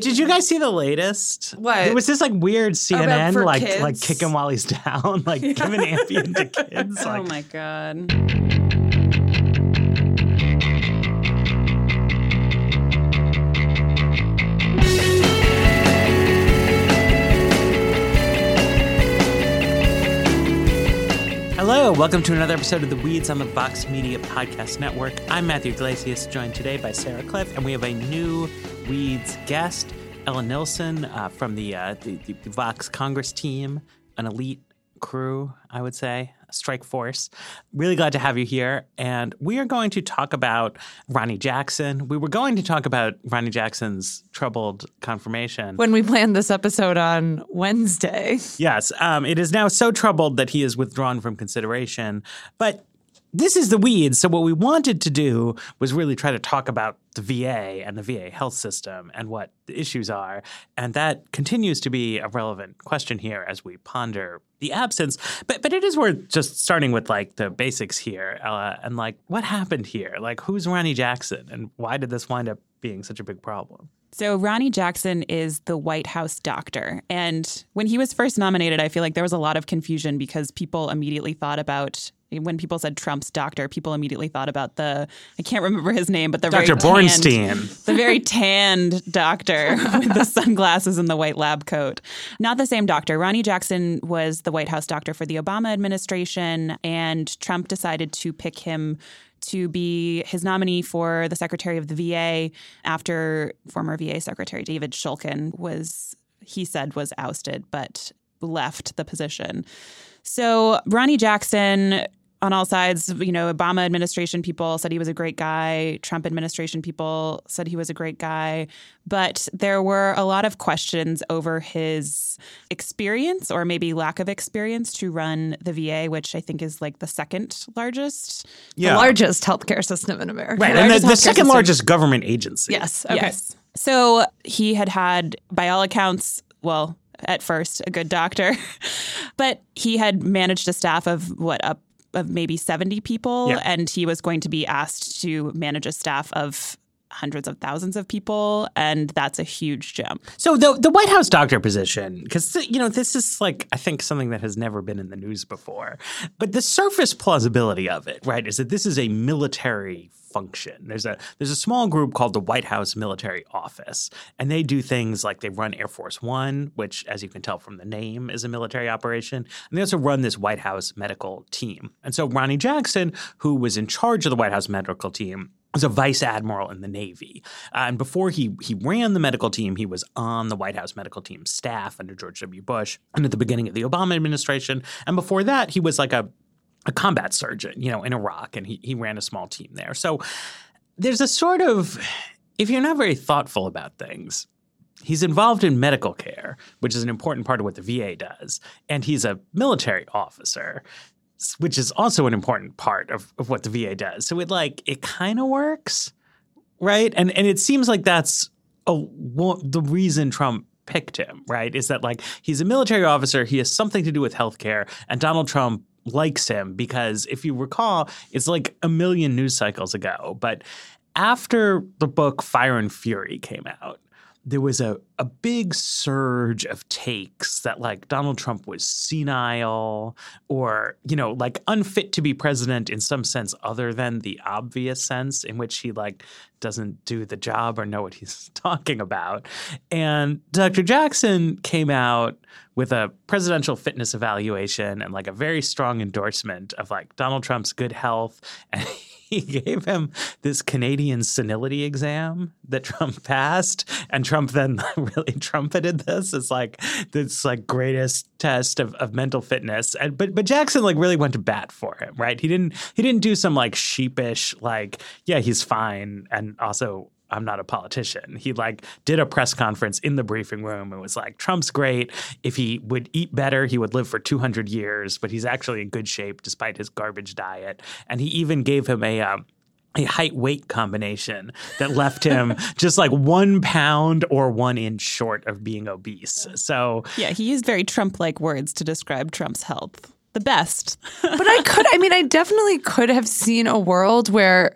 Did you guys see the latest? What? It was this like weird CNN like kids? like kick him while he's down, like giving Ambien to kids. oh my god. Hello, welcome to another episode of the Weeds on the Vox Media Podcast Network. I'm Matthew Yglesias, joined today by Sarah Kliff, and we have a new Weeds guest, Ella Nilsen uh, from the, uh, the, the the Vox Congress team, an elite crew, I would say, strike force. Really glad to have you here, and we are going to talk about Ronny Jackson. We were going to talk about Ronny Jackson's troubled confirmation. when we planned this episode on Wednesday. Yes, um, it is now so troubled that he is withdrawn from consideration. But this is the weeds. So, what we wanted to do was really try to talk about the VA and the VA health system and what the issues are. And that continues to be a relevant question here as we ponder the absence. But, but it is worth just starting with like the basics here uh, and like what happened here? Like, who's Ronny Jackson and why did this wind up being such a big problem? So Ronny Jackson is the White House doctor. And when he was first nominated, I feel like there was a lot of confusion because people immediately thought about when people said Trump's doctor, people immediately thought about the I can't remember his name, but the Dr. very tanned- Bornstein. the very tanned doctor with the sunglasses and the white lab coat. Not the same doctor. Ronny Jackson was the White House doctor for the Obama administration, and Trump decided to pick him to be his nominee for the Secretary of the VA after former VA Secretary David Shulkin was, he said, was ousted, but left the position. So Ronny Jackson on all sides, you know, Obama administration people said he was a great guy. Trump administration people said he was a great guy. But there were a lot of questions over his experience or maybe lack of experience to run the VA, which I think is like the second largest. The largest healthcare system in America. Right. And the, the second system. largest government agency. Yes. Okay. Yes. So he had had, by all accounts, well, at first, a good doctor, but he had managed a staff of what, up of maybe 70 people, Yeah. and he was going to be asked to manage a staff of hundreds of thousands of people, and that's a huge jump. So the the White House doctor position, because you know this is like I think something that has never been in the news before, but the surface plausibility of it, right, is that this is a military function. There's a there's a small group called the White House Military Office, and they do things like they run Air Force One, which, as you can tell from the name, is a military operation, and they also run this White House medical team. And so Ronny Jackson, who was in charge of the White House medical team, was a vice admiral in the Navy. Uh, and before he he ran the medical team, he was on the White House medical team staff under George W. Bush and at the beginning of the Obama administration. And before that, he was like a a combat surgeon, you know, in Iraq, and he he ran a small team there. So there's a sort of if you're not very thoughtful about things, he's involved in medical care, which is an important part of what the VA does, and he's a military officer, which is also an important part of, of what the VA does. So it like it kind of works, right? And and it seems like that's a, the reason Trump picked him, right? Is that like he's a military officer, he has something to do with healthcare, and Donald Trump likes him because if you recall, it's like a million news cycles ago, but after the book Fire and Fury came out, there was a, a big surge of takes that like Donald Trump was senile or, you know, like unfit to be president in some sense other than the obvious sense in which he like doesn't do the job or know what he's talking about. And Dr. Jackson came out with a presidential fitness evaluation and like a very strong endorsement of like Donald Trump's good health and he gave him this Canadian senility exam that Trump passed, and Trump then really trumpeted this as like this like greatest test of, of mental fitness. And but but Jackson like really went to bat for him, right? He didn't he didn't do some like sheepish like yeah he's fine and also I'm not a politician. He like did a press conference in the briefing room and was like, Trump's great. If he would eat better, he would live for 200 years, but he's actually in good shape despite his garbage diet. And he even gave him a um, a height weight combination that left him just like one pound or one inch short of being obese. So Yeah, he used very Trump like words to describe Trump's health. The best. but I could, I mean, I definitely could have seen a world where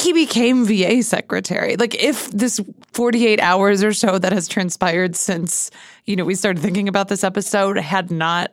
he became VA secretary. Like if this 48 hours or so that has transpired since, you know, we started thinking about this episode had not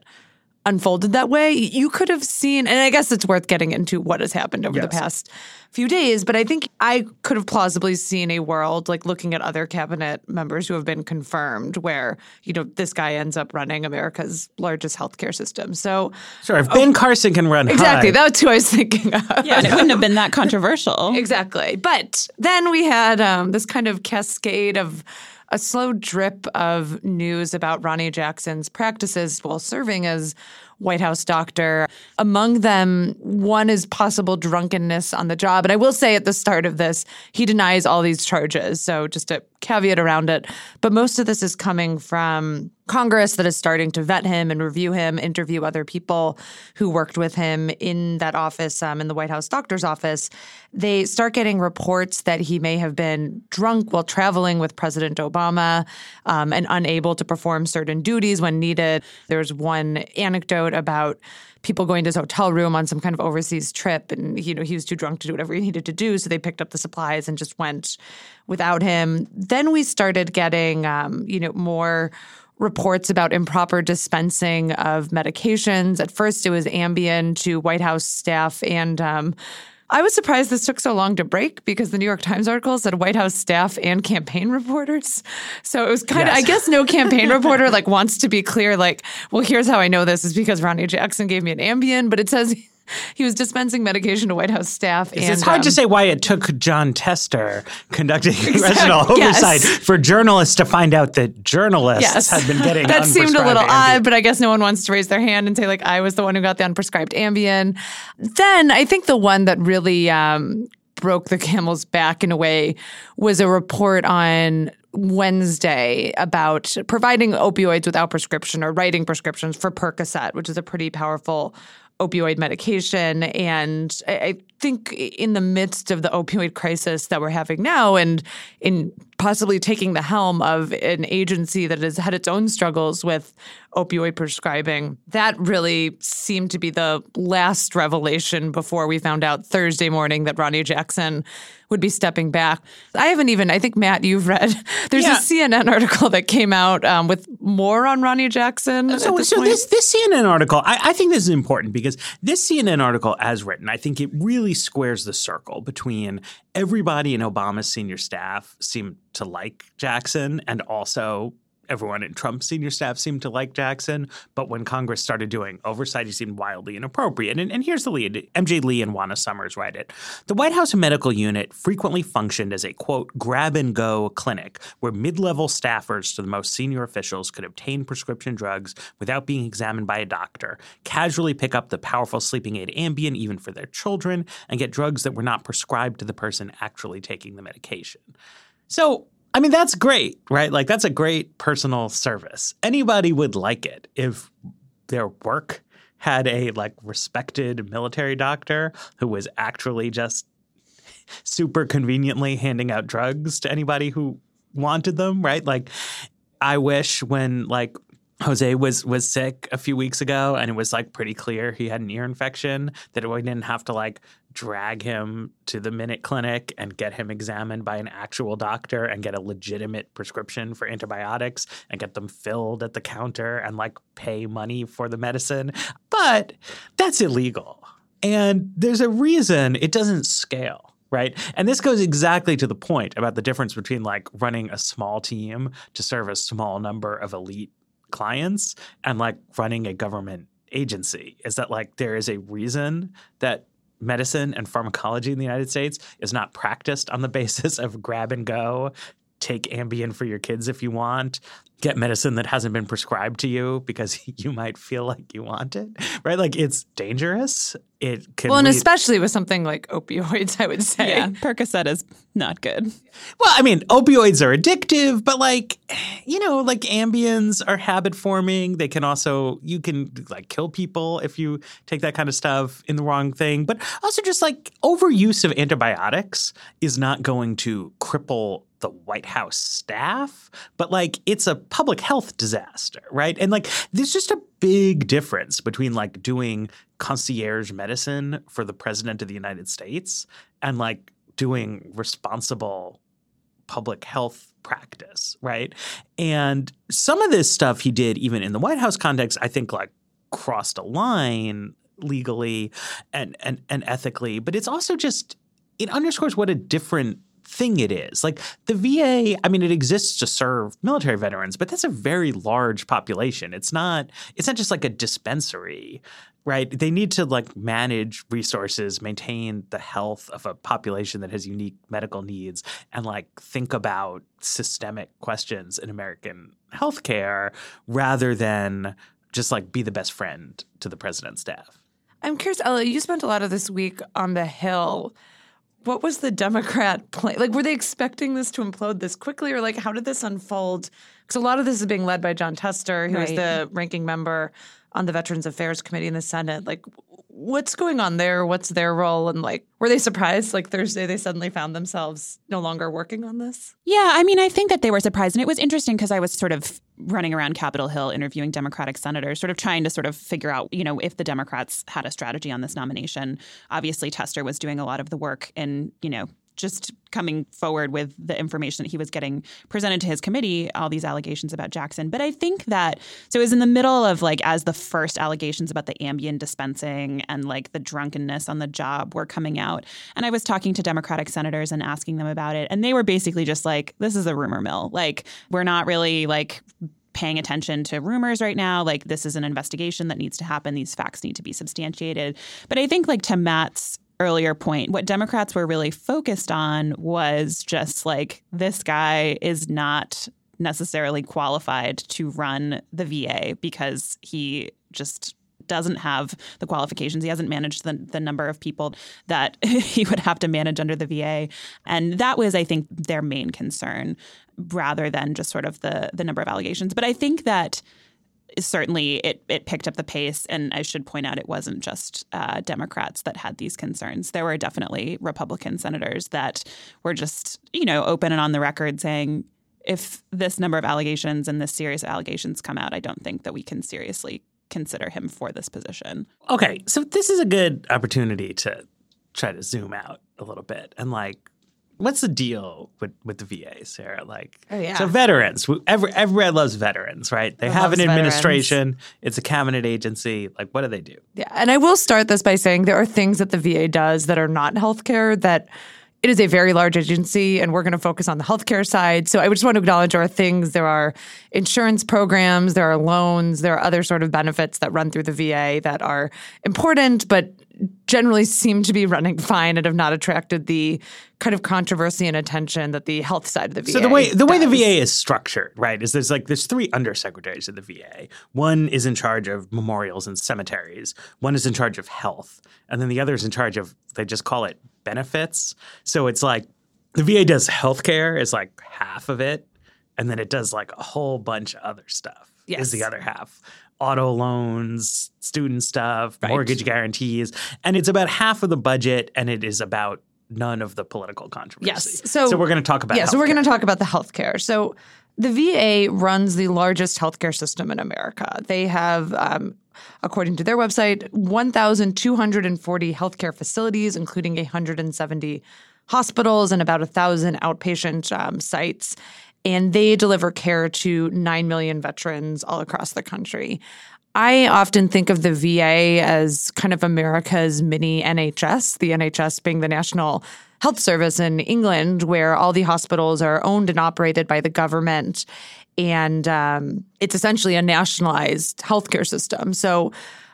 unfolded that way, you could have seen, and I guess it's worth getting into what has happened over the past few days, but I think I could have plausibly seen a world like looking at other cabinet members who have been confirmed where, you know, this guy ends up running America's largest healthcare system. So Sure, if Ben Carson can run exactly, high, that's who I was thinking of. Yeah, and it wouldn't have been that controversial. Exactly. But then we had um, this kind of cascade of a slow drip of news about Ronny Jackson's practices while serving as White House doctor. Among them, one is possible drunkenness on the job. And I will say at the start of this, he denies all these charges. So just a caveat around it. But most of this is coming from Congress that is starting to vet him and review him, interview other people who worked with him in that office, um, in the White House doctor's office. They start getting reports that he may have been drunk while traveling with President Obama um, and unable to perform certain duties when needed. There's one anecdote about people going to his hotel room on some kind of overseas trip and you know he was too drunk to do whatever he needed to do so they picked up the supplies and just went without him. Then we started getting um, you know more reports about improper dispensing of medications. At first it was ambien to white house staff and um, I was surprised this took so long to break because the New York Times article said White House staff and campaign reporters. So it was kind of, I guess, no campaign reporter like wants to be clear, like, well, here's how I know this is because Ronny Jackson gave me an Ambien, but it says he was dispensing medication to White House staff. and, it's hard to um, say why it took Jon Tester conducting congressional yes. oversight for journalists to find out that journalists Yes. had been getting that seemed a little odd, but I guess no one wants to raise their hand and say like I was the one who got the unprescribed Ambien. Then I think the one that really um, broke the camel's back in a way was a report on Wednesday about providing opioids without prescription or writing prescriptions for Percocet, which is a pretty powerful opioid medication. And I think in the midst of the opioid crisis that we're having now, and in possibly taking the helm of an agency that has had its own struggles with opioid prescribing, that really seemed to be the last revelation before we found out Thursday morning that Ronny Jackson would be stepping back. I haven't even, I think, Matt, you've read, there's Yeah. a CNN article that came out um, with more on Ronny Jackson. So, this so this this CNN article, I, I think this is important because this CNN article, as written, I think it really squares the circle between everybody in Obama's senior staff seemed to like Jackson, and also everyone in Trump's senior staff seemed to like Jackson. But when Congress started doing oversight, he seemed wildly inappropriate. And, and here's the lead: MJ Lee and Juana Summers write it. The White House medical unit frequently functioned as a quote grab and go clinic where mid-level staffers to the most senior officials could obtain prescription drugs without being examined by a doctor, casually pick up the powerful sleeping aid Ambien even for their children, and get drugs that were not prescribed to the person actually taking the medication. So, I mean, that's great, right? Like, that's a great personal service. Anybody would like it if their work had a like respected military doctor who was actually just super conveniently handing out drugs to anybody who wanted them, right? Like I wish when like Jose was was sick a few weeks ago and it was like pretty clear he had an ear infection that we didn't have to like drag him to the minute clinic and get him examined by an actual doctor and get a legitimate prescription for antibiotics and get them filled at the counter and like pay money for the medicine. But that's illegal. And there's a reason it doesn't scale right? And this goes exactly to the point about the difference between like running a small team to serve a small number of elite clients and like running a government agency. Is that like there is a reason that medicine and pharmacology in the United States is not practiced on the basis of grab and go take Ambien for your kids if you want, get medicine that hasn't been prescribed to you because you might feel like you want it, right? Like it's dangerous. It can well, and lead- especially with something like opioids, I would say. Yeah, Percocet is not good. Well, I mean, opioids are addictive, but like, you know, like Ambiens are habit forming. They can also, you can like kill people if you take that kind of stuff in the wrong thing. But also, just like overuse of antibiotics is not going to cripple the White House staff, but like it's a public health disaster, right? And like there's just a big difference between like doing concierge medicine for the president of the United States and like doing responsible public health practice, right? And some of this stuff he did even in the White House context, I think like crossed a line legally and and and ethically, but it's also just it underscores what a different thing it is. Like the VA, I mean, it exists to serve military veterans, but that's a very large population. It's not it's not just like a dispensary, right? They need to like manage resources, maintain the health of a population that has unique medical needs, and like think about systemic questions in American healthcare rather than just like be the best friend to the president's staff. I'm curious, Ella, you spent a lot of this week on the Hill what was the Democrat plan? Like, were they expecting this to implode this quickly, or like, how did this unfold? Because a lot of this is being led by Jon Tester, who right. is the ranking member on the Veterans Affairs Committee in the Senate. Like, what's going on there? What's their role? And like, were they surprised? Like Thursday, they suddenly found themselves no longer working on this. Yeah, I mean, I think that they were surprised, and it was interesting because I was sort of running around Capitol Hill interviewing Democratic senators, sort of trying to sort of figure out, you know, if the Democrats had a strategy on this nomination. Obviously, Tester was doing a lot of the work in, you know, just coming forward with the information that he was getting presented to his committee, all these allegations about Jackson. But I think that so it was in the middle of like as the first allegations about the Ambien dispensing and like the drunkenness on the job were coming out. And I was talking to Democratic senators and asking them about it. And they were basically just like, this is a rumor mill. Like, we're not really like paying attention to rumors right now. Like, this is an investigation that needs to happen. These facts need to be substantiated. But I think, like, to Matt's earlier point, what Democrats were really focused on was just like this guy is not necessarily qualified to run the VA because he just doesn't have the qualifications. He hasn't managed the, the number of people that he would have to manage under the VA. And that was, I think, their main concern rather than just sort of the the number of allegations. But I think that certainly it it picked up the pace. And I should point out, it wasn't just uh, Democrats that had these concerns. There were definitely Republican senators that were just you know open and on the record saying. If this number of allegations and this serious allegations come out, I don't think that we can seriously consider him for this position. Okay, so this is a good opportunity to try to zoom out a little bit and like what's the deal with, with the VA, Sarah? Like, oh, yeah. so veterans, every, everybody loves veterans, right? They have an administration. Veterans. It's a cabinet agency. Like, what do they do? Yeah. And I will start this by saying there are things that the VA does that are not healthcare that it is a very large agency and we're going to focus on the healthcare side. So I just want to acknowledge there are things, there are insurance programs, there are loans, there are other sort of benefits that run through the VA that are important, but generally seem to be running fine and have not attracted the kind of controversy and attention that the health side of the VA. So the way the does. way the VA is structured, right, is there's like there's three undersecretaries of the VA. One is in charge of memorials and cemeteries. One is in charge of health, and then the other is in charge of they just call it benefits. So it's like the VA does healthcare is like half of it, and then it does like a whole bunch of other stuff. Yes. Is the other half auto loans, student stuff, right. mortgage guarantees, and it's about half of the budget, and it is about none of the political controversy. Yes. So, so we're going to talk about. Yeah. Healthcare. So we're going to talk about the healthcare. So the VA runs the largest healthcare system in America. They have. Um, according to their website, 1,240 healthcare facilities, including 170 hospitals and about 1,000 outpatient um, sites and they deliver care to 9 million veterans all across the country. I often think of the VA as kind of America's mini NHS, the NHS being the National Health Service in England, where all the hospitals are owned and operated by the government. And um, it's essentially a nationalized healthcare system. So,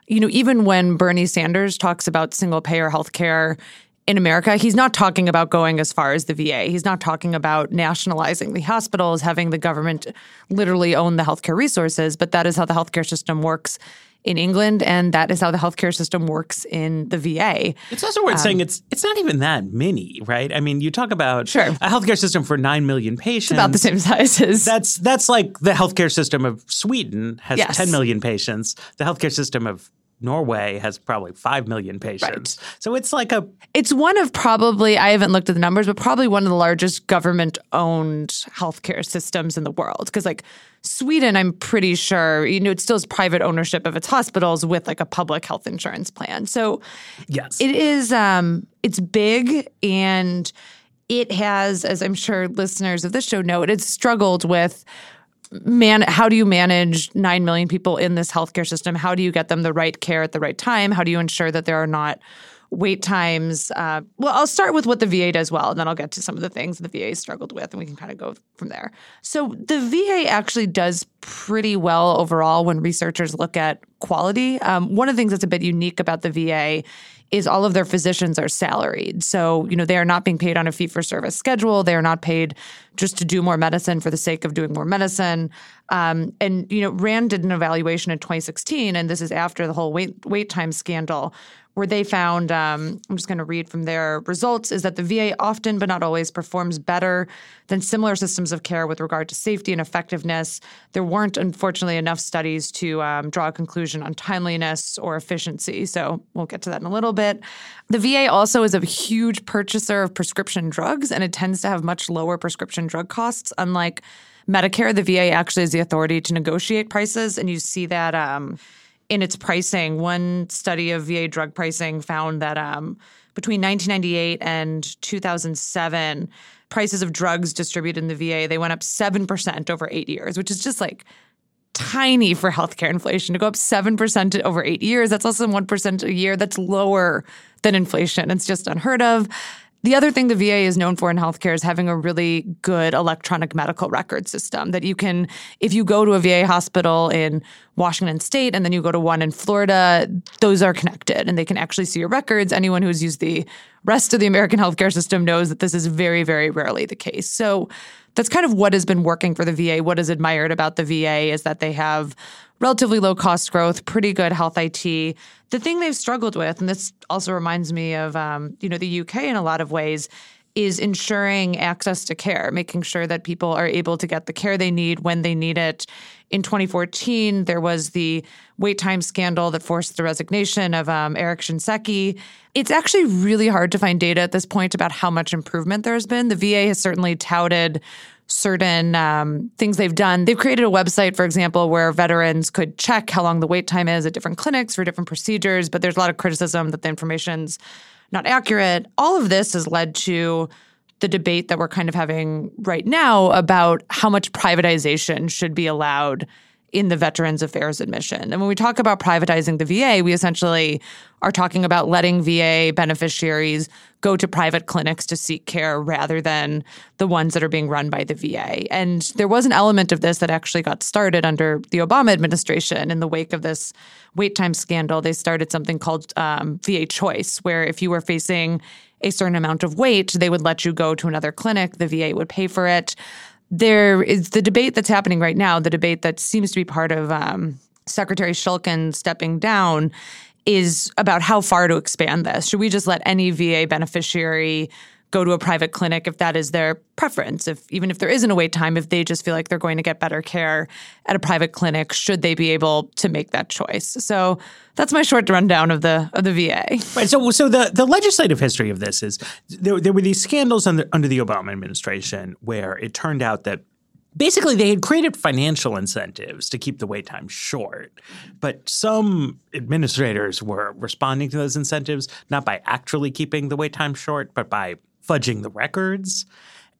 you know, even when Bernie Sanders talks about single payer healthcare, in America, he's not talking about going as far as the VA. He's not talking about nationalizing the hospitals, having the government literally own the healthcare resources, but that is how the healthcare system works in England, and that is how the healthcare system works in the VA. It's also worth um, saying it's it's not even that many, right? I mean, you talk about sure. a healthcare system for nine million patients. It's about the same size as that's that's like the healthcare system of Sweden has yes. ten million patients. The healthcare system of Norway has probably 5 million patients. So it's like a It's one of probably, I haven't looked at the numbers, but probably one of the largest government owned healthcare systems in the world. Because, like, Sweden, I'm pretty sure, you know, it still has private ownership of its hospitals with like a public health insurance plan. So yes. it is, um, it's big and it has, as I'm sure listeners of this show know, it has struggled with man how do you manage 9 million people in this healthcare system? How do you get them the right care at the right time? How do you ensure that there are not wait times? Uh, well i'll start with what the va does well and then i'll get to some of the things the va struggled with and we can kind of go from there. So the va actually does pretty well overall when researchers look at quality. Um, one of the things that's a bit unique about the va is all of their physicians are salaried. So, you know, they are not being paid on a fee for service schedule. They are not paid just to do more medicine for the sake of doing more medicine. Um, and, you know, RAND did an evaluation in 2016, and this is after the whole wait, wait time scandal, where they found, um, I'm just going to read from their results, is that the VA often, but not always, performs better than similar systems of care with regard to safety and effectiveness. There weren't, unfortunately, enough studies to um, draw a conclusion on timeliness or efficiency. So we'll get to that in a little bit. The VA also is a huge purchaser of prescription drugs, and it tends to have much lower prescription drug costs, unlike Medicare, the VA actually has the authority to negotiate prices, and you see that um, in its pricing. One study of VA drug pricing found that um, between 1998 and 2007, prices of drugs distributed in the VA they went up seven percent over eight years, which is just like tiny for healthcare inflation to go up 7% over eight years. That's less than 1% a year. That's lower than inflation. It's just unheard of. The other thing the VA is known for in healthcare is having a really good electronic medical record system that you can, if you go to a VA hospital in Washington state and then you go to one in Florida, those are connected and they can actually see your records. Anyone who's used the rest of the American healthcare system knows that this is very, very rarely the case. So that's kind of what has been working for the VA. What is admired about the VA is that they have relatively low cost growth, pretty good health IT. The thing they've struggled with, and this also reminds me of um, you know the UK in a lot of ways, is ensuring access to care, making sure that people are able to get the care they need when they need it. In 2014, there was the wait time scandal that forced the resignation of um, Eric Shinseki. It's actually really hard to find data at this point about how much improvement there has been. The VA has certainly touted certain um, things they've done. They've created a website, for example, where veterans could check how long the wait time is at different clinics for different procedures, but there's a lot of criticism that the information's not accurate. All of this has led to the debate that we're kind of having right now about how much privatization should be allowed in the Veterans Affairs admission. And when we talk about privatizing the VA, we essentially are talking about letting VA beneficiaries go to private clinics to seek care rather than the ones that are being run by the VA. And there was an element of this that actually got started under the Obama administration in the wake of this wait time scandal. They started something called um, VA Choice, where if you were facing a certain amount of wait, they would let you go to another clinic. The VA would pay for it there is the debate that's happening right now, the debate that seems to be part of um, Secretary Shulkin stepping down is about how far to expand this. Should we just let any VA beneficiary go to a private clinic if that is their preference. If even if there isn't a wait time if they just feel like they're going to get better care at a private clinic should they be able to make that choice? So that's my short rundown of the of the VA right so so the the legislative history of this is there, there were these scandals under, under the Obama administration where it turned out that basically they had created financial incentives to keep the wait time short but some administrators were responding to those incentives not by actually keeping the wait time short but by fudging the records.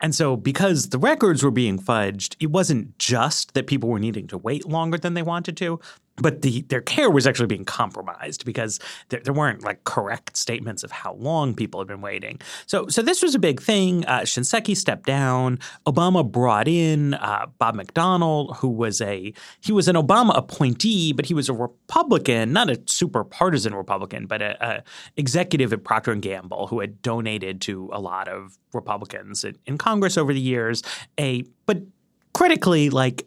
And so, because the records were being fudged, it wasn't just that people were needing to wait longer than they wanted to, but the, their care was actually being compromised because there, there, weren't like correct statements of how long people had been waiting. So, so this was a big thing. Uh, Shinseki stepped down. Obama brought in uh, Bob McDonald, who was a he was an Obama appointee, but he was a Republican, not a super partisan Republican, but a, a executive at Procter and Gamble who had donated to a lot of Republicans in, in Congress over the years. A but critically like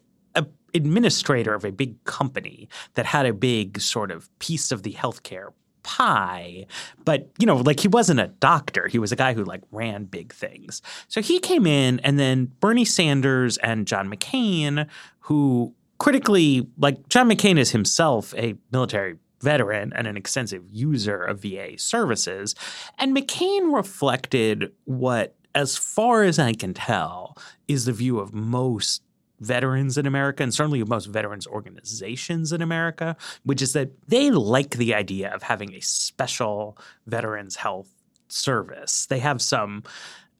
administrator of a big company that had a big sort of piece of the healthcare pie. But you know like he wasn't a doctor. He was a guy who like ran big things. So he came in and then bernie sanders and john mccain who critically like john mccain is himself a military veteran and an extensive user of VA services. And McCain reflected what, as far as I can tell, is the view of most veterans in America and certainly most veterans organizations in America, which is that they like the idea of having a special veterans health service. They have some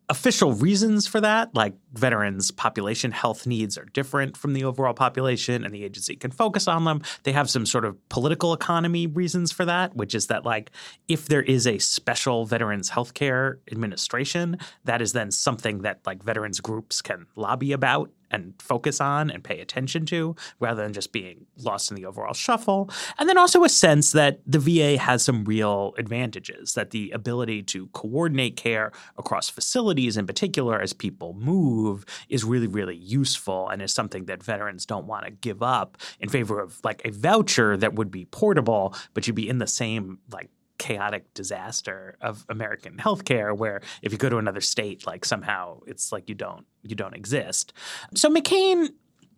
official reasons for that, like veterans' population health needs are different from the overall population, and the agency can focus on them. They have some sort of political economy reasons for that, which is that, like, if there is a special veterans healthcare administration, that is then something that like veterans groups can lobby about and focus on and pay attention to rather than just being lost in the overall shuffle. And then also a sense that the VA has some real advantages, that the ability to coordinate care across facilities in particular as people move is really, really useful and is something that veterans don't want to give up in favor of like a voucher that would be portable, but you'd be in the same like chaotic disaster of American healthcare where if you go to another state like somehow it's like you don't you don't exist. So McCain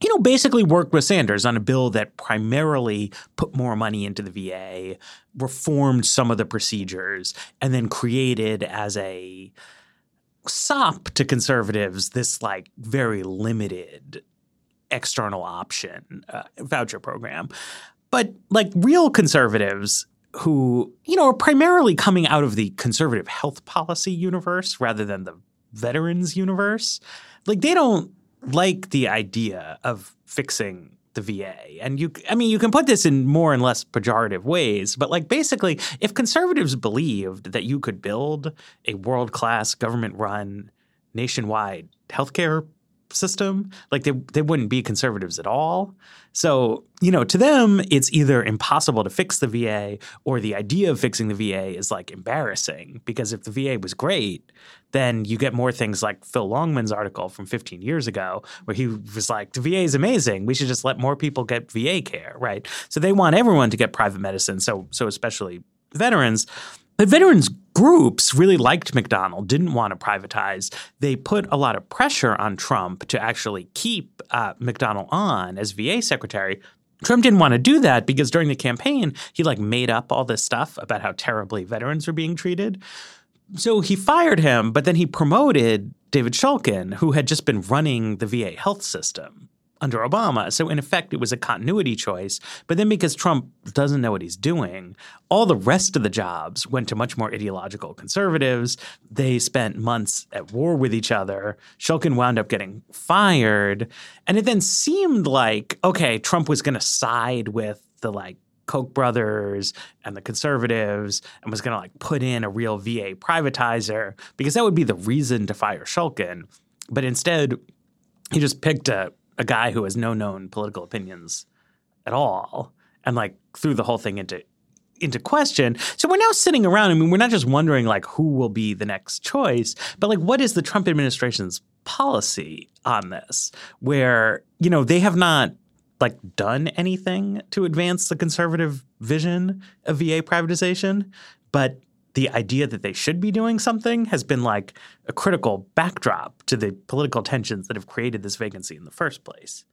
you know, basically worked with Sanders on a bill that primarily put more money into the VA, reformed some of the procedures, and then created as a sop to conservatives this like very limited external option uh, voucher program. But like real conservatives who, you know, are primarily coming out of the conservative health policy universe rather than the veterans universe. Like they don't like the idea of fixing the VA. And you I mean you can put this in more and less pejorative ways, but like basically if conservatives believed that you could build a world-class government-run nationwide healthcare system, like they they wouldn't be conservatives at all. So, you know, to them, it's either impossible to fix the VA or the idea of fixing the VA is like embarrassing because if the VA was great, then you get more things like Phil Longman's article from 15 years ago, where he was like, the VA is amazing. We should just let more people get VA care, right? So they want everyone to get private medicine. So, so especially veterans. But veterans groups really liked McDonald, didn't want to privatize. They put a lot of pressure on Trump to actually keep uh, McDonald on as VA secretary. Trump didn't want to do that because during the campaign, he like made up all this stuff about how terribly veterans were being treated. So he fired him, but then he promoted David Shulkin, who had just been running the VA health system under Obama. So in effect, it was a continuity choice. But then because Trump doesn't know what he's doing, all the rest of the jobs went to much more ideological conservatives. They spent months at war with each other. Shulkin wound up getting fired. And it then seemed like, okay, Trump was going to side with the like Koch brothers and the conservatives and was going to like put in a real VA privatizer because that would be the reason to fire Shulkin. But instead, he just picked a a guy who has no known political opinions at all and like threw the whole thing into into question. So we're now sitting around. I mean, we're not just wondering like who will be the next choice, but like what is the Trump administration's policy on this? Where you know they have not like done anything to advance the conservative vision of VA privatization, but the idea that they should be doing something has been like a critical backdrop to the political tensions that have created this vacancy in the first place.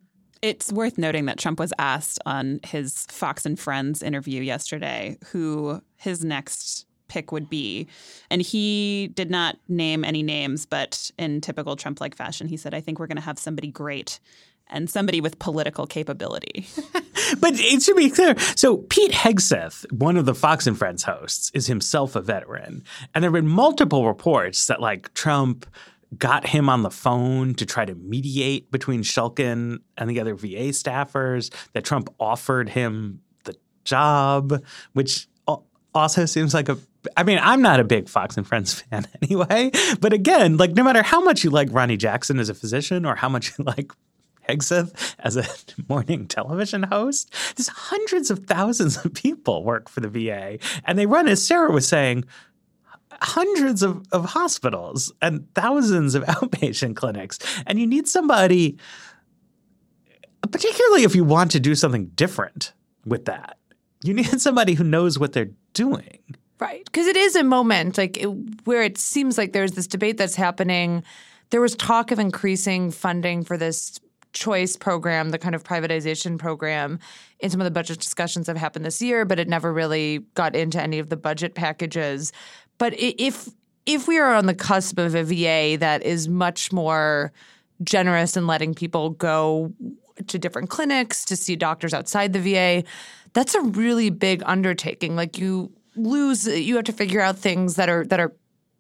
It's worth noting that Trump was asked on his Fox and Friends interview yesterday who his next pick would be. And he did not name any names, but in typical Trump like fashion, he said, I think we're going to have somebody great and somebody with political capability. but it should be clear. So Pete Hegseth, one of the Fox and Friends hosts, is himself a veteran, and there have been multiple reports that like Trump got him on the phone to try to mediate between Shulkin and the other VA staffers. That Trump offered him the job, which also seems like a I mean, I'm not a big Fox and Friends fan anyway, but again, like no matter how much you like Ronny Jackson as a physician or how much you like Hegseth as a morning television host. There's hundreds of thousands of people work for the VA, and they run, as Sarah was saying, hundreds of, of hospitals and thousands of outpatient clinics. And you need somebody, particularly if you want to do something different with that, you need somebody who knows what they're doing. Right. Because it is a moment like it, where it seems like there's this debate that's happening. There was talk of increasing funding for this choice program, the kind of privatization program, in some of the budget discussions that happened this year, but it never really got into any of the budget packages. But if if we are on the cusp of a VA that is much more generous in letting people go to different clinics to see doctors outside the VA, that's a really big undertaking. Like you lose you have to figure out things that are that are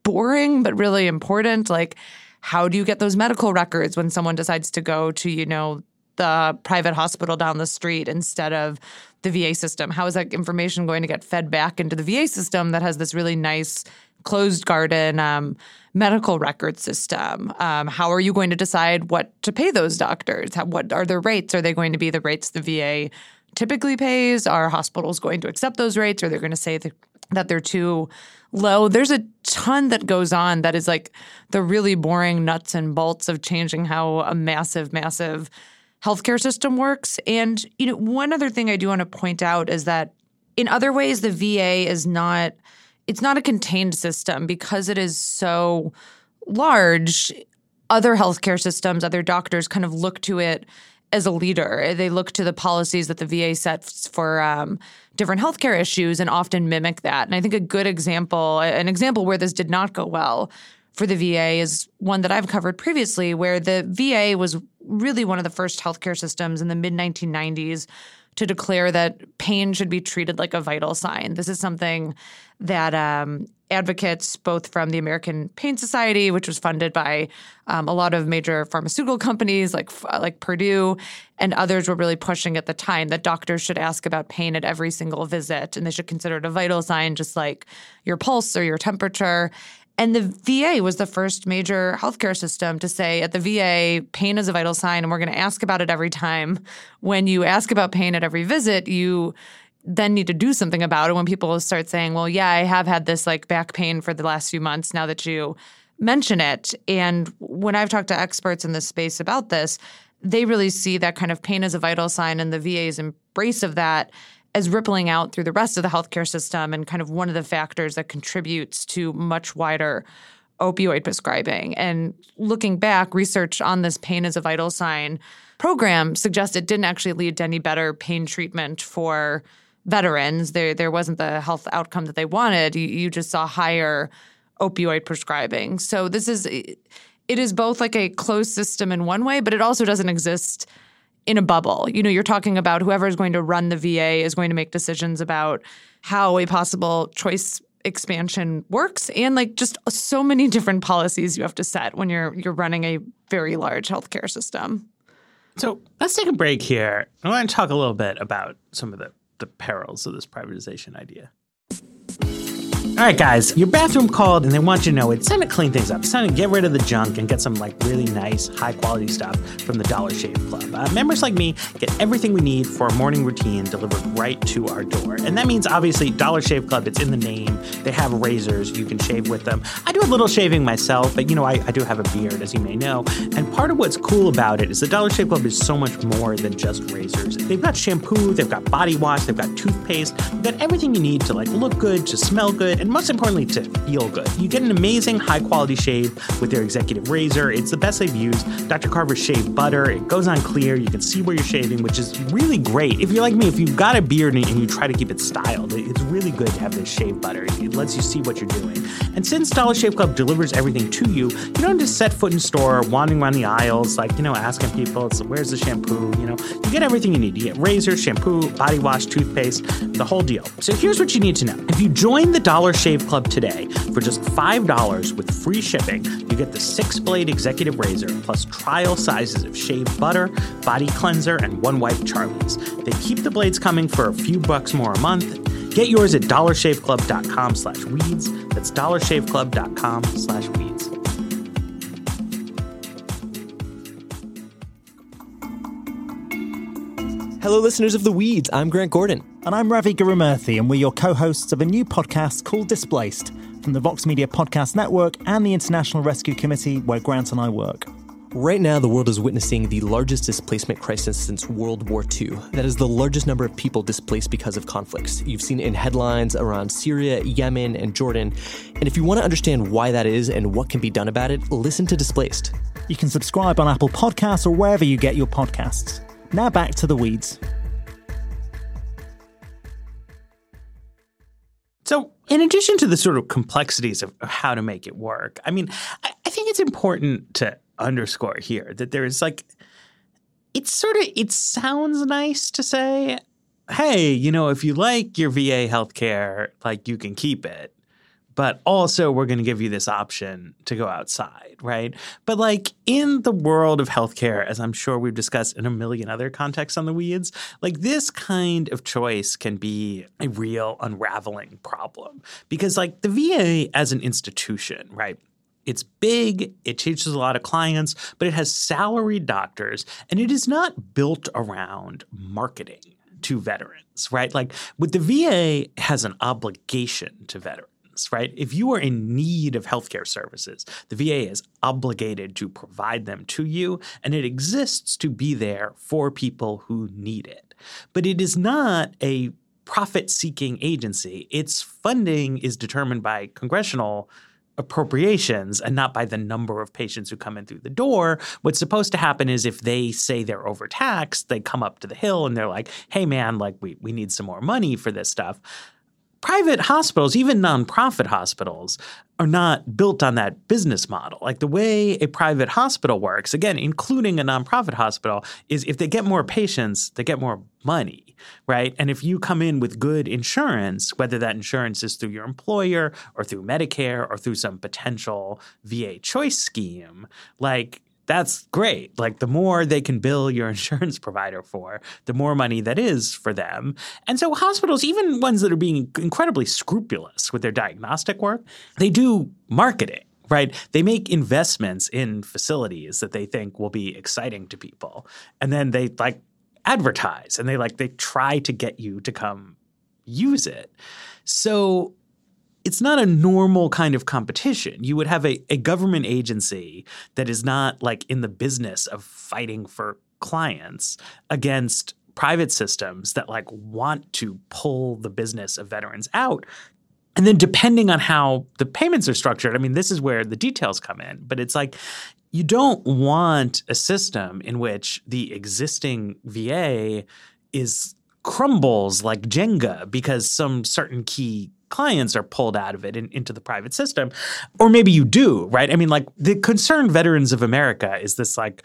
boring but really important like how do you get those medical records when someone decides to go to you know the private hospital down the street instead of the VA system how is that information going to get fed back into the VA system that has this really nice closed garden um, medical record system um, how are you going to decide what to pay those doctors how, what are their rates are they going to be the rates the VA typically pays? Are hospitals going to accept those rates? Or they're going to say that they're too low? There's a ton that goes on that is like the really boring nuts and bolts of changing how a massive, massive healthcare system works. And you know, one other thing I do want to point out is that in other ways, the VA is not it's not a contained system because it is so large. Other healthcare systems, other doctors kind of look to it as a leader. They look to the policies that the VA sets for um, different healthcare issues and often mimic that. And I think a good example, an example where this did not go well for the VA is one that I've covered previously, where the VA was really one of the first healthcare systems in the mid 1990s to declare that pain should be treated like a vital sign. This is something that um, advocates, both from the American Pain Society, which was funded by um, a lot of major pharmaceutical companies like like Purdue, and others were really pushing at the time that doctors should ask about pain at every single visit, and they should consider it a vital sign, just like your pulse or your temperature. And the VA was the first major healthcare system to say at the VA, pain is a vital sign, and we're going to ask about it every time. When you ask about pain at every visit, you then need to do something about it when people start saying, well, yeah, I have had this like back pain for the last few months now that you mention it. And when I've talked to experts in this space about this, they really see that kind of pain as a vital sign and the VA's embrace of that as rippling out through the rest of the healthcare system and kind of one of the factors that contributes to much wider opioid prescribing. And looking back, research on this pain as a vital sign program suggests it didn't actually lead to any better pain treatment for veterans. There there wasn't the health outcome that they wanted. You, you just saw higher opioid prescribing. So this is it is both like a closed system in one way, but it also doesn't exist in a bubble. You know, you're talking about whoever is going to run the VA is going to make decisions about how a possible choice expansion works and like just so many different policies you have to set when you're you're running a very large healthcare system. So let's take a break here. I want to talk a little bit about some of the the perils of this privatization idea. All right, guys, your bathroom called and they want you to know it's time to clean things up. It's time to get rid of the junk and get some like really nice, high quality stuff from the Dollar Shave Club. Uh, members like me get everything we need for our morning routine delivered right to our door. And that means obviously Dollar Shave Club, it's in the name. They have razors, you can shave with them. I do a little shaving myself, but you know, I, I do have a beard, as you may know. And part of what's cool about it is the Dollar Shave Club is so much more than just razors. They've got shampoo, they've got body wash, they've got toothpaste, they've got everything you need to like look good, to smell good, and most importantly, to feel good. You get an amazing high quality shave with their executive razor. It's the best they've used. Dr. Carver's shave butter. It goes on clear. You can see where you're shaving, which is really great. If you're like me, if you've got a beard and you try to keep it styled, it's really good to have this shave butter. It lets you see what you're doing. And since Dollar Shave Club delivers everything to you, you don't just set foot in store, wandering around the aisles, like, you know, asking people, where's the shampoo? You know, you get everything you need. You get razor, shampoo, body wash, toothpaste, the whole deal. So here's what you need to know. If you join the Dollar Shave Club today for just $5 with free shipping, you get the six blade executive razor plus trial sizes of shave butter, body cleanser, and one wipe Charlie's. They keep the blades coming for a few bucks more a month. Get yours at dollarshaveclub.com slash weeds. That's dollarshaveclub.com slash weeds. Hello, listeners of The Weeds. I'm Grant Gordon. And I'm Ravi Gurumurthy, and we're your co hosts of a new podcast called Displaced from the Vox Media Podcast Network and the International Rescue Committee, where Grant and I work. Right now, the world is witnessing the largest displacement crisis since World War II. That is the largest number of people displaced because of conflicts. You've seen it in headlines around Syria, Yemen, and Jordan. And if you want to understand why that is and what can be done about it, listen to Displaced. You can subscribe on Apple Podcasts or wherever you get your podcasts. Now back to the weeds. So, in addition to the sort of complexities of how to make it work, I mean, I, think it's important to underscore here that there is like, it's sort of, it sounds nice to say, hey, you know, if you like your VA healthcare, like you can keep it but also we're going to give you this option to go outside, right? But like in the world of healthcare, as I'm sure we've discussed in a million other contexts on the weeds, like this kind of choice can be a real unraveling problem because like the VA as an institution, right? It's big, it teaches a lot of clients, but it has salaried doctors and it is not built around marketing to veterans, right? Like with the VA has an obligation to veterans right? If you are in need of healthcare services, the VA is obligated to provide them to you, and it exists to be there for people who need it. But it is not a profit seeking agency. Its funding is determined by congressional appropriations and not by the number of patients who come in through the door. What's supposed to happen is if they say they're overtaxed, they come up to the hill and they're like, hey man, like we, we need some more money for this stuff private hospitals, even nonprofit hospitals, are not built on that business model. Like the way a private hospital works, again, including a nonprofit hospital, is if they get more patients, they get more money, right? And if you come in with good insurance, whether that insurance is through your employer or through Medicare or through some potential VA choice scheme, like that's great. Like the more they can bill your insurance provider for, the more money that is for them. And so hospitals, even ones that are being incredibly scrupulous with their diagnostic work, they do marketing right? They make investments in facilities that they think will be exciting to people. And then they like advertise and they like they try to get you to come use it. So it's not a normal kind of competition. You would have a, a government agency that is not like in the business of fighting for clients against private systems that like want to pull the business of veterans out. And then depending on how the payments are structured, I mean, this is where the details come in, but it's like you don't want a system in which the existing VA is crumbles like Jenga because some certain key clients are pulled out of it and into the private system. Or maybe you do, right? I mean, like the concerned veterans of America is this like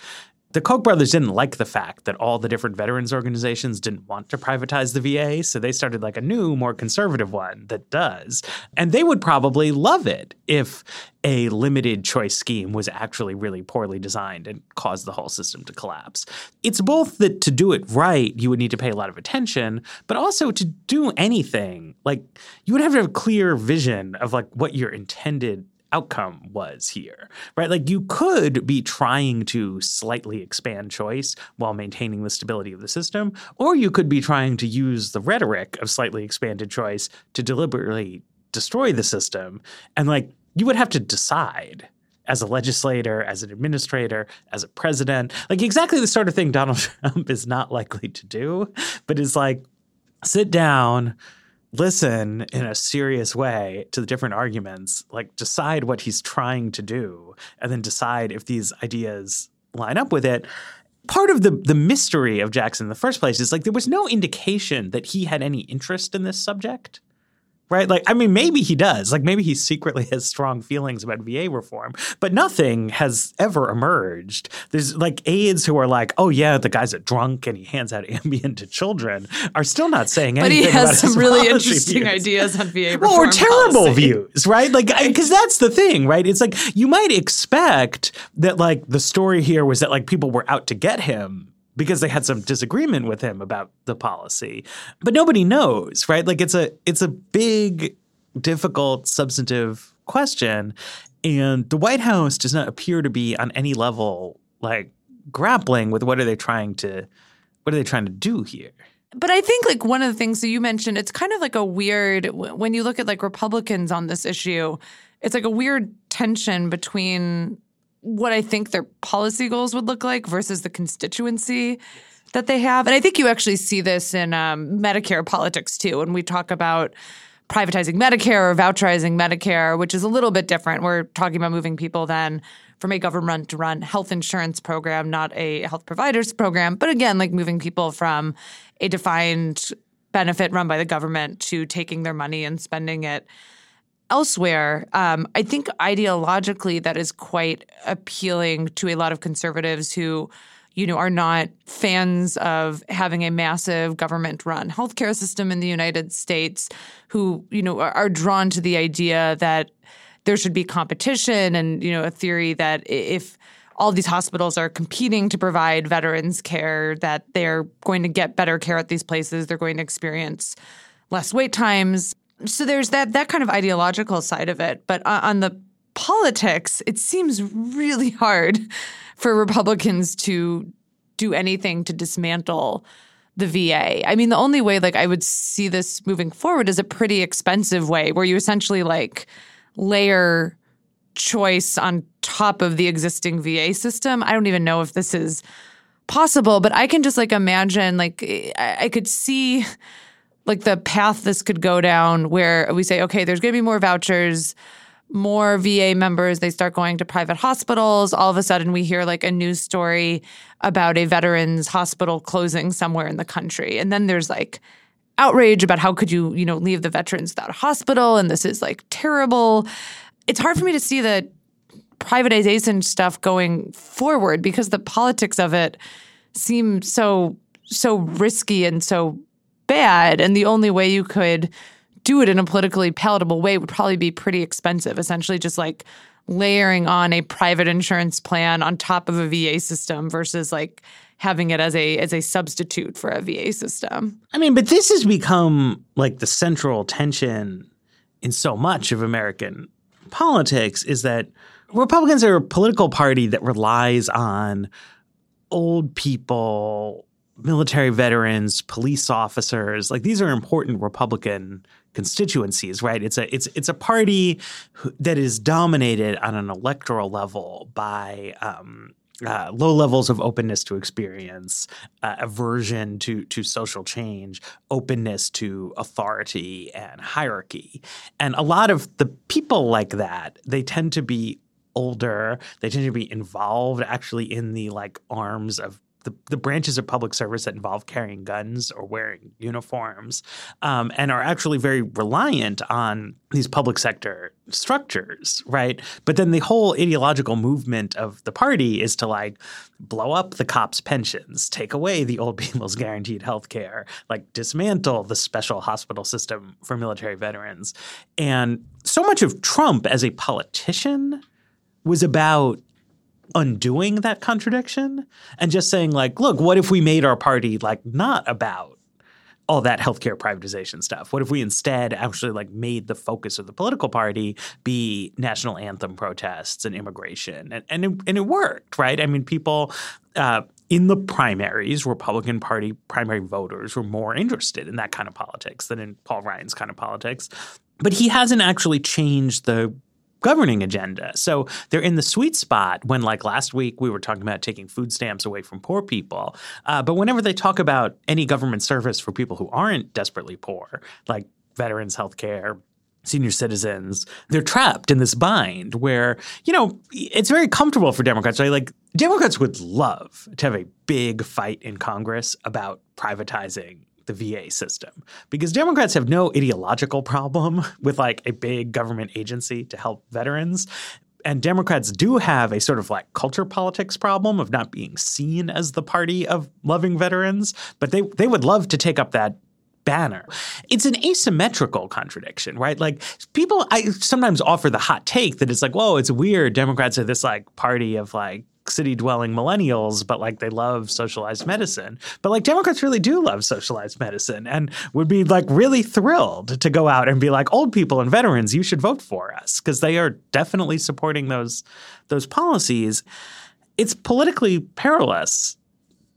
the Koch brothers didn't like the fact that all the different veterans organizations didn't want to privatize the VA, so they started like a new, more conservative one that does. And they would probably love it if a limited choice scheme was actually really poorly designed and caused the whole system to collapse. It's both that to do it right, you would need to pay a lot of attention, but also to do anything, like you would have to have a clear vision of like what your intended outcome was here, right? Like you could be trying to slightly expand choice while maintaining the stability of the system, or you could be trying to use the rhetoric of slightly expanded choice to deliberately destroy the system. And like you would have to decide as a legislator, as an administrator, as a president, like exactly the sort of thing Donald Trump is not likely to do, but is like sit down listen in a serious way to the different arguments, like decide what he's trying to do, and then decide if these ideas line up with it. Part of the the mystery of Jackson in the first place is like there was no indication that he had any interest in this subject right? Like, I mean, maybe he does. Like, maybe he secretly has strong feelings about VA reform, but nothing has ever emerged. There's like aides who are like, oh, yeah, the guy's a drunk and he hands out Ambien to children, are still not saying anything. But he has some really interesting views. ideas on VA reform. Well, or terrible policy. views, right? Like, because that's the thing, right? It's like you might expect that, like, the story here was that, like, people were out to get him because they had some disagreement with him about the policy. But nobody knows, right? Like it's a it's a big difficult substantive question and the White House does not appear to be on any level like grappling with what are they trying to what are they trying to do here? But I think like one of the things that you mentioned, it's kind of like a weird when you look at like Republicans on this issue, it's like a weird tension between what I think their policy goals would look like versus the constituency that they have. And I think you actually see this in um, Medicare politics too. When we talk about privatizing Medicare or voucherizing Medicare, which is a little bit different. We're talking about moving people then from a government run health insurance program, not a health providers program. But again, like moving people from a defined benefit run by the government to taking their money and spending it elsewhere. Um, I think ideologically that is quite appealing to a lot of conservatives who you know, are not fans of having a massive government run healthcare system in the United States, who, you know, are, are drawn to the idea that there should be competition and, you know, a theory that if all these hospitals are competing to provide veterans care, that they're going to get better care at these places, they're going to experience less wait times. So there's that that kind of ideological side of it. But uh, on the politics, it seems really hard for Republicans to do anything to dismantle the VA. I mean, the only way like I would see this moving forward is a pretty expensive way where you essentially like layer choice on top of the existing VA system. I don't even know if this is possible, but I can just like imagine like I, could see like the path this could go down where we say, okay, there's going to be more vouchers more VA members, they start going to private hospitals. All of a sudden, we hear like a news story about a veterans hospital closing somewhere in the country. And then there's like outrage about how could you, you know, leave the veterans without a hospital and this is like terrible. It's hard for me to see the privatization stuff going forward because the politics of it seem so so risky and so bad and the only way you could do it in a politically palatable way would probably be pretty expensive. Essentially, just like layering on a private insurance plan on top of a VA system versus like having it as a as a substitute for a VA system. I mean, but this has become like the central tension in so much of American politics is that Republicans are a political party that relies on old people, military veterans, police officers. Like these are important Republican constituencies, right? It's a it's it's a party that is dominated on an electoral level by um, uh, low levels of openness to experience, uh, aversion to to social change, openness to authority and hierarchy, and a lot of the people like that they tend to be older. They tend to be involved actually in the like arms of the, the branches of public service that involve carrying guns or wearing uniforms um, and are actually very reliant on these public sector structures, right? But then the whole ideological movement of the party is to like blow up the cops' pensions, take away the old people's guaranteed health care, like dismantle the special hospital system for military veterans. And so much of Trump as a politician was about undoing that contradiction and just saying like look what if we made our party like not about all that healthcare privatization stuff? What if we instead actually like made the focus of the political party be national anthem protests and immigration? And and it, and it worked right? I mean people uh, in the primaries, Republican Party primary voters were more interested in that kind of politics than in Paul Ryan's kind of politics. But he hasn't actually changed the governing agenda. So they're in the sweet spot when, like last week, we were talking about taking food stamps away from poor people. Uh, but whenever they talk about any government service for people who aren't desperately poor, like veterans health care, senior citizens, they're trapped in this bind where, you know, it's very comfortable for Democrats, right? Like Democrats would love to have a big fight in Congress about privatizing the VA system because Democrats have no ideological problem with like a big government agency to help veterans. And Democrats do have a sort of like culture politics problem of not being seen as the party of loving veterans, but they they would love to take up that banner. It's an asymmetrical contradiction, right? Like people I sometimes offer the hot take that it's like, whoa, it's weird. Democrats are this like party of like city dwelling millennials, but like they love socialized medicine. But like Democrats really do love socialized medicine and would be like really thrilled to go out and be like old people and veterans, you should vote for us because they are definitely supporting those those policies. It's politically perilous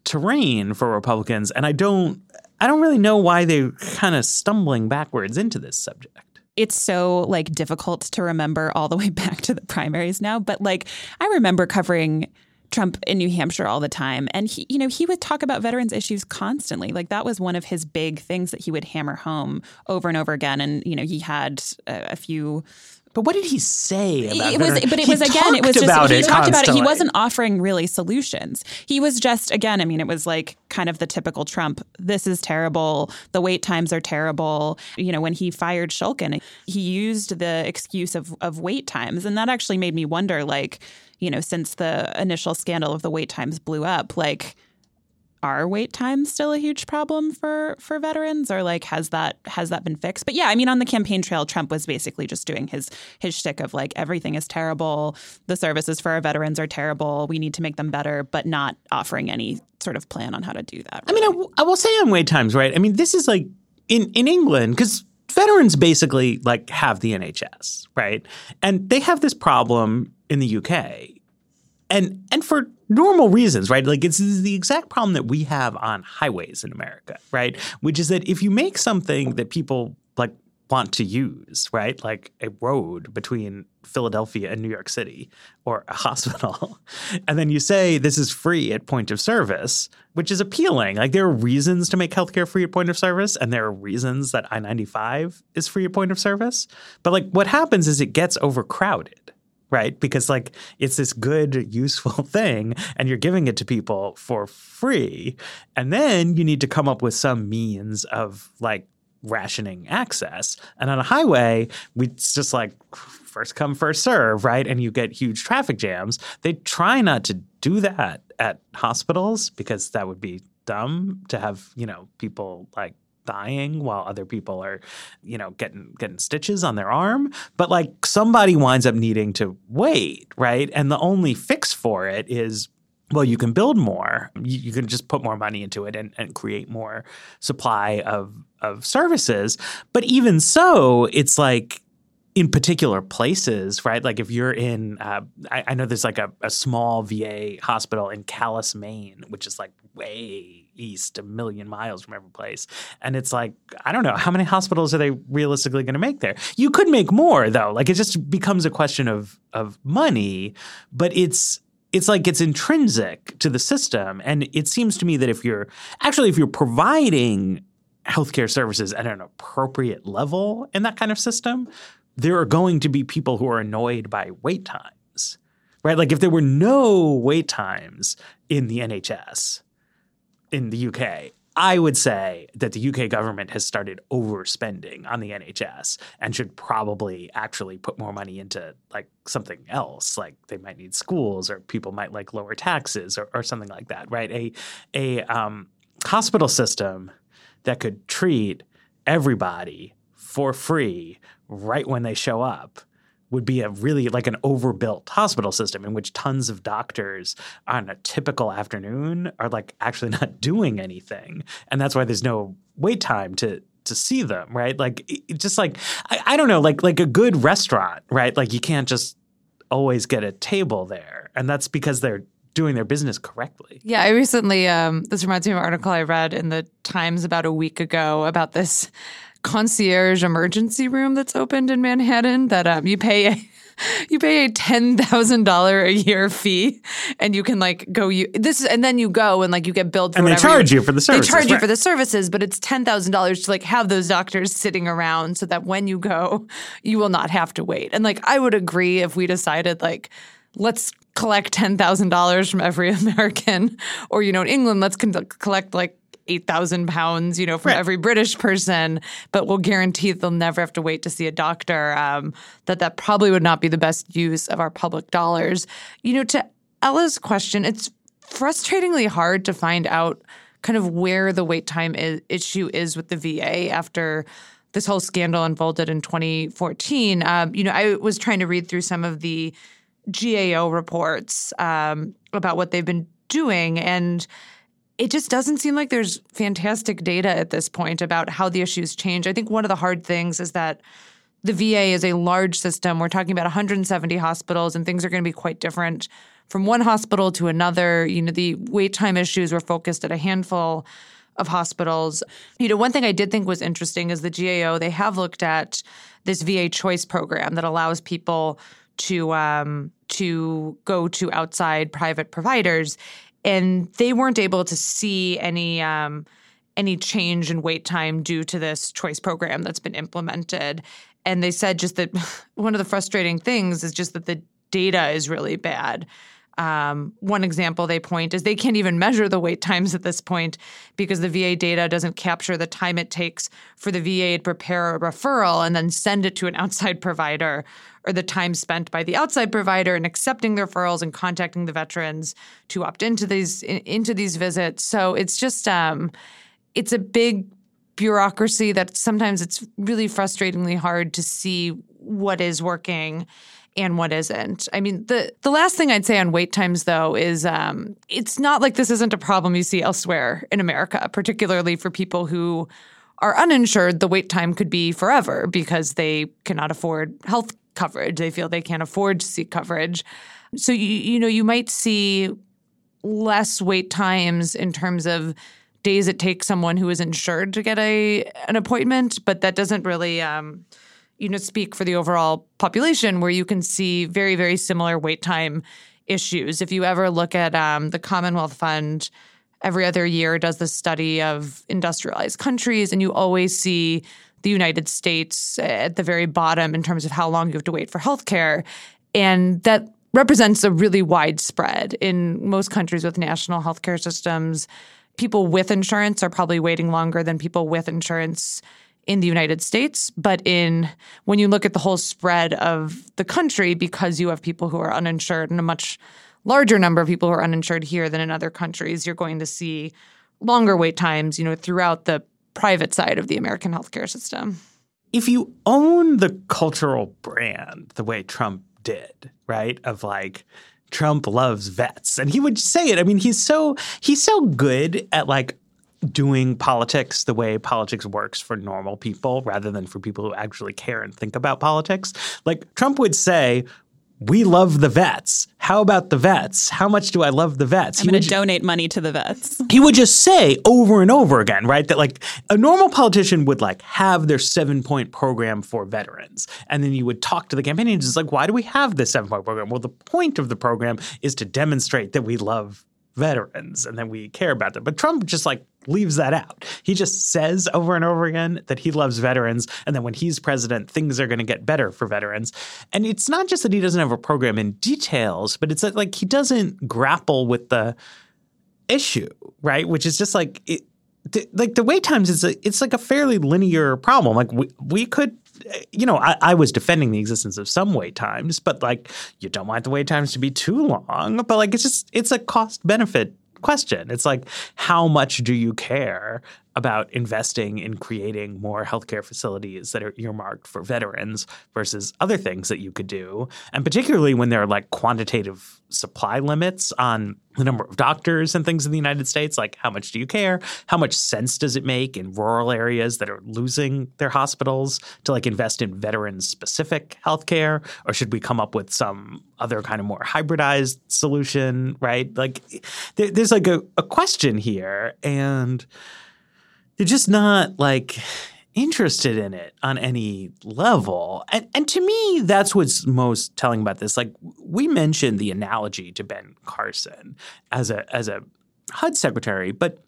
terrain for Republicans, and I don't I don't really know why they're kind of stumbling backwards into this subject. It's so like difficult to remember all the way back to the primaries now. But like I remember covering Trump in New Hampshire all the time. And he, you know, he would talk about veterans issues constantly. Like that was one of his big things that he would hammer home over and over again. And, you know, he had a, a few But what did he say about it was, but it He was again, it was just he it talked about it. He wasn't offering really solutions. He was just again, I mean, it was like kind of the typical Trump. This is terrible. The wait times are terrible. You know, when he fired Shulkin, he used the excuse of of wait times, and that actually made me wonder, like, you know, since the initial scandal of the wait times blew up, like are wait times still a huge problem for for veterans? Or like has that has that been fixed? But yeah i mean on the campaign trail trump was basically just doing his his shtick of like everything is terrible. The services for our veterans are terrible. We need to make them better but not offering any sort of plan on how to do that I mean, I, w- I will say on wait times, right? I mean, this is like in in England because veterans basically like have the NHS, right? And they have this problem in the UK, and and for normal reasons, right? Like it's the exact problem that we have on highways in America, right? Which is that if you make something that people like want to use, right? Like a road between Philadelphia and New York City or a hospital. And then you say this is free at point of service, which is appealing. Like there are reasons to make healthcare free at point of service, and there are reasons that I 95 is free at point of service. But like what happens is it gets overcrowded right? Because like it's this good, useful thing, and you're giving it to people for free, and then you need to come up with some means of like rationing access. And on a highway, we it's just like first come first serve, right? And you get huge traffic jams. They try not to do that at hospitals because that would be dumb to have you know people like dying while other people are you know getting getting stitches on their arm. But like somebody winds up needing to wait right? And the only fix for it is well you can build more. You, you can just put more money into it and, and create more supply of of services. But even so it's like in particular places, right? Like if you're in, uh, I, I know there's like a, a small VA hospital in Calais, Maine, which is like way east, a million miles from every place. And it's like, I don't know, how many hospitals are they realistically going to make there? You could make more though. Like it just becomes a question of of money, but it's it's like it's intrinsic to the system. And it seems to me that if you're actually if you're providing healthcare services at an appropriate level in that kind of system, there are going to be people who are annoyed by wait times, right? Like if there were no wait times in the NHS in the UK, I would say that the UK government has started overspending on the NHS and should probably actually put more money into like something else. Like they might need schools or people might like lower taxes or, or something like that, right? A a um, hospital system that could treat everybody for free right when they show up would be a really like an overbuilt hospital system in which tons of doctors on a typical afternoon are like actually not doing anything. And that's why there's no wait time to to see them right? Like just like I, I don't know like like a good restaurant right? Like you can't just always get a table there. And that's because they're doing their business correctly. Yeah, I recently, um, this reminds me of an article I read in the Times about a week ago about this concierge emergency room that's opened in Manhattan that um, you pay a you pay a ten thousand dollar a year fee, and you can like go you this and then you go and like you get billed for And they charge you for the services, They charge you for the services, but it's ten thousand dollars to like have those doctors sitting around so that when you go, you will not have to wait. And like I would agree if we decided like let's collect ten thousand dollars from every American, or you know in England let's con- collect like. 8,000 pounds, you know, from Right. every British person, but we'll guarantee they'll never have to wait to see a doctor. Um, that that probably would not be the best use of our public dollars. You know, to Ella's question, it's frustratingly hard to find out kind of where the wait time i- issue is with the VA after this whole scandal unfolded in 2014. Um, you know, I was trying to read through some of the GAO reports um, about what they've been doing, and it just doesn't seem like there's fantastic data at this point about how the issues change. I think one of the hard things is that the VA is a large system. We're talking about 170 hospitals, and things are going to be quite different from one hospital to another. You know, the wait time issues were focused at a handful of hospitals. You know, one thing I did think was interesting is the GAO, they have looked at this VA choice program that allows people to um, to go to outside private providers, and they weren't able to see any um, any change in wait time due to this choice program that's been implemented. And they said just that one of the frustrating things is just that the data is really bad. Um, one example they point is they can't even measure the wait times at this point because the VA data doesn't capture the time it takes for the VA to prepare a referral and then send it to an outside provider, or the time spent by the outside provider in accepting the referrals and contacting the veterans to opt into these into these visits. So it's just um, it's a big bureaucracy that sometimes it's really frustratingly hard to see what is working and what isn't. I mean, the the last thing I'd say on wait times though is um, it's not like this isn't a problem you see elsewhere in America, particularly for people who are uninsured. The wait time could be forever because they cannot afford health coverage. They feel they can't afford to seek coverage. So you you know you might see less wait times in terms of days it takes someone who is insured to get a an appointment, but that doesn't really um, you know speak for the overall population where you can see very very similar wait time issues. If you ever look at um, the commonwealth fund every other year does the study of industrialized countries and you always see the united states at the very bottom in terms of how long you have to wait for healthcare. And that represents a really wide spread. In most countries with national healthcare systems people with insurance are probably waiting longer than people with insurance in the United States, but in when you look at the whole spread of the country, because you have people who are uninsured and a much larger number of people who are uninsured here than in other countries, you're going to see longer wait times, you know, throughout the private side of the American healthcare system. If you own the cultural brand the way Trump did, right? Of like Trump loves vets. And he would say it. I mean, he's so he's so good at like doing politics the way politics works for normal people rather than for people who actually care and think about politics. Like Trump would say, we love the vets. How about the vets? How much do I love the vets? I'm going to donate money to the vets. He would just say over and over again, right? That like a normal politician would like have their seven point program for veterans. And then you would talk to the campaign agents like, why do we have this seven point program? Well, the point of the program is to demonstrate that we love veterans and that we care about them. But Trump just like leaves that out. He just says over and over again that he loves veterans and that when he's president, things are going to get better for veterans. And it's not just that he doesn't have a program in details, but it's that like he doesn't grapple with the issue, right? Which is just like it, like the wait times is a, it's like a fairly linear problem. Like we, we could you know, I, I, was defending the existence of some wait times, but like you don't want the wait times to be too long. But like it's just it's a cost benefit question. It's like how much do you care about investing in creating more healthcare facilities that are earmarked for veterans versus other things that you could do. And particularly when there are like quantitative supply limits on the number of doctors and things in the United States, like how much do you care? How much sense does it make in rural areas that are losing their hospitals to like invest in veteran specific healthcare? Or should we come up with some other kind of more hybridized solution, right? Like there, there's like a, a question here. And they're just not like interested in it on any level. And and to me, that's what's most telling about this. Like we mentioned the analogy to Ben Carson as a as a HUD secretary, but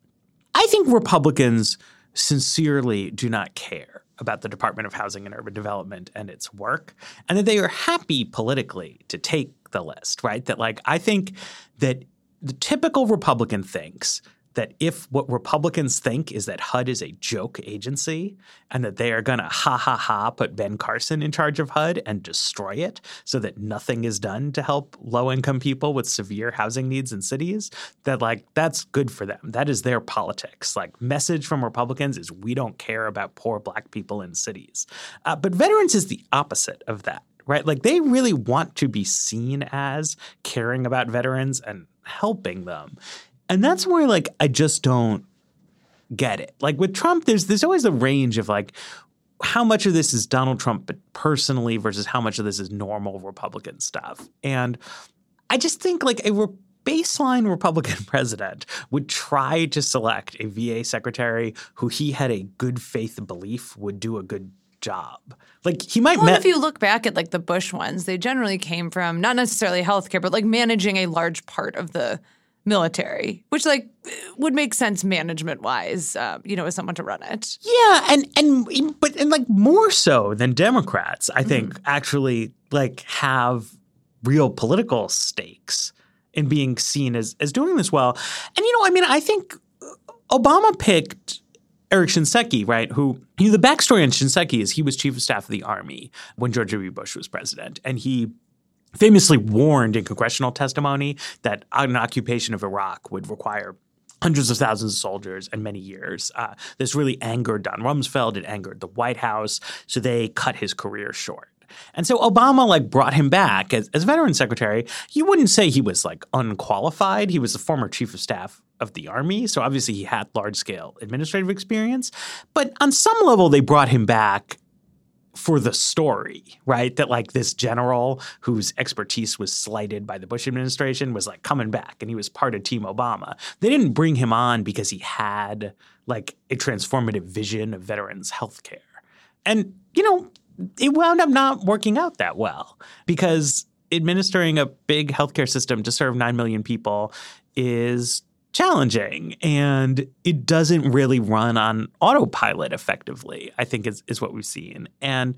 I think Republicans sincerely do not care about the Department of Housing and Urban Development and its work, and that they are happy politically to take the list, right? That like I think that the typical Republican thinks that if what Republicans think is that HUD is a joke agency and that they are going to ha ha ha put Ben Carson in charge of HUD and destroy it so that nothing is done to help low income people with severe housing needs in cities, that like that's good for them. That is their politics. Like message from Republicans is we don't care about poor black people in cities. Uh, but veterans is the opposite of that right? Like they really want to be seen as caring about veterans and helping them. And that's where like I just don't get it. Like with Trump, there's there's always a range of like how much of this is Donald Trump personally versus how much of this is normal Republican stuff. And I just think like a baseline Republican president would try to select a VA secretary who he had a good faith belief would do a good job. Like he might Well, met, if you look back at like the Bush ones, they generally came from not necessarily healthcare, but like managing a large part of the military, which like would make sense management wise, uh, you know, as someone to run it. Yeah, and and but and like more so than Democrats, I think actually like have real political stakes in being seen as as doing this well. And you know, I mean, I think Obama picked Eric Shinseki, right? Who you know, the backstory on Shinseki is he was chief of staff of the army when George W. Bush was president, and he famously warned in congressional testimony that an occupation of Iraq would require hundreds of thousands of soldiers and many years. Uh, this really angered Don Rumsfeld. It angered the White House. So they cut his career short. And so Obama like brought him back as, as veteran secretary. You wouldn't say he was like unqualified. He was the former chief of staff of the army. So obviously he had large scale administrative experience. But on some level, they brought him back for the story, right? That like this general whose expertise was slighted by the Bush administration was like coming back and he was part of Team Obama. They didn't bring him on because he had like a transformative vision of veterans health care. And, you know, it wound up not working out that well because administering a big healthcare system to serve 9 million people is challenging and it doesn't really run on autopilot effectively, I think is, is what we've seen. And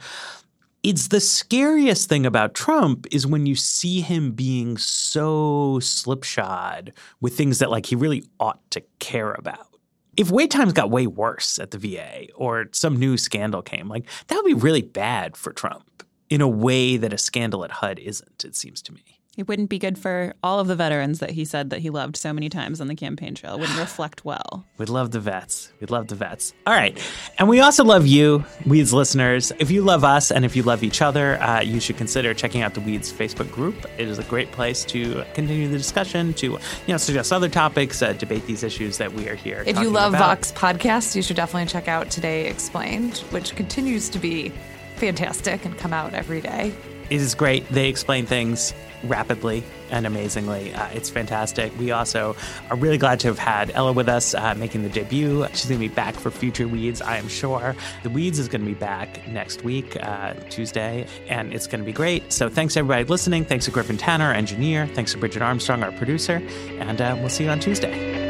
it's the scariest thing about Trump is when you see him being so slipshod with things that like he really ought to care about. If wait times got way worse at the VA or some new scandal came, like that would be really bad for Trump in a way that a scandal at HUD isn't, it seems to me. It wouldn't be good for all of the veterans that he said that he loved so many times on the campaign trail. It wouldn't reflect well. We'd love the vets. We'd love the vets. All right. And we also love you, Weeds listeners. If you love us and if you love each other, uh, you should consider checking out the Weeds Facebook group. It is a great place to continue the discussion, to you know suggest other topics, uh, debate these issues that we are here. If you love about. Vox podcasts, you should definitely check out Today Explained, which continues to be fantastic and come out every day. It is great. They explain things rapidly and amazingly. Uh, it's fantastic. We also are really glad to have had Ella with us uh, making the debut. She's going to be back for future Weeds, I am sure. The Weeds is going to be back next week, uh, Tuesday, and it's going to be great. So thanks everybody listening. Thanks to Griffin Tanner, our engineer. Thanks to Bridget Armstrong, our producer, and uh, we'll see you on Tuesday.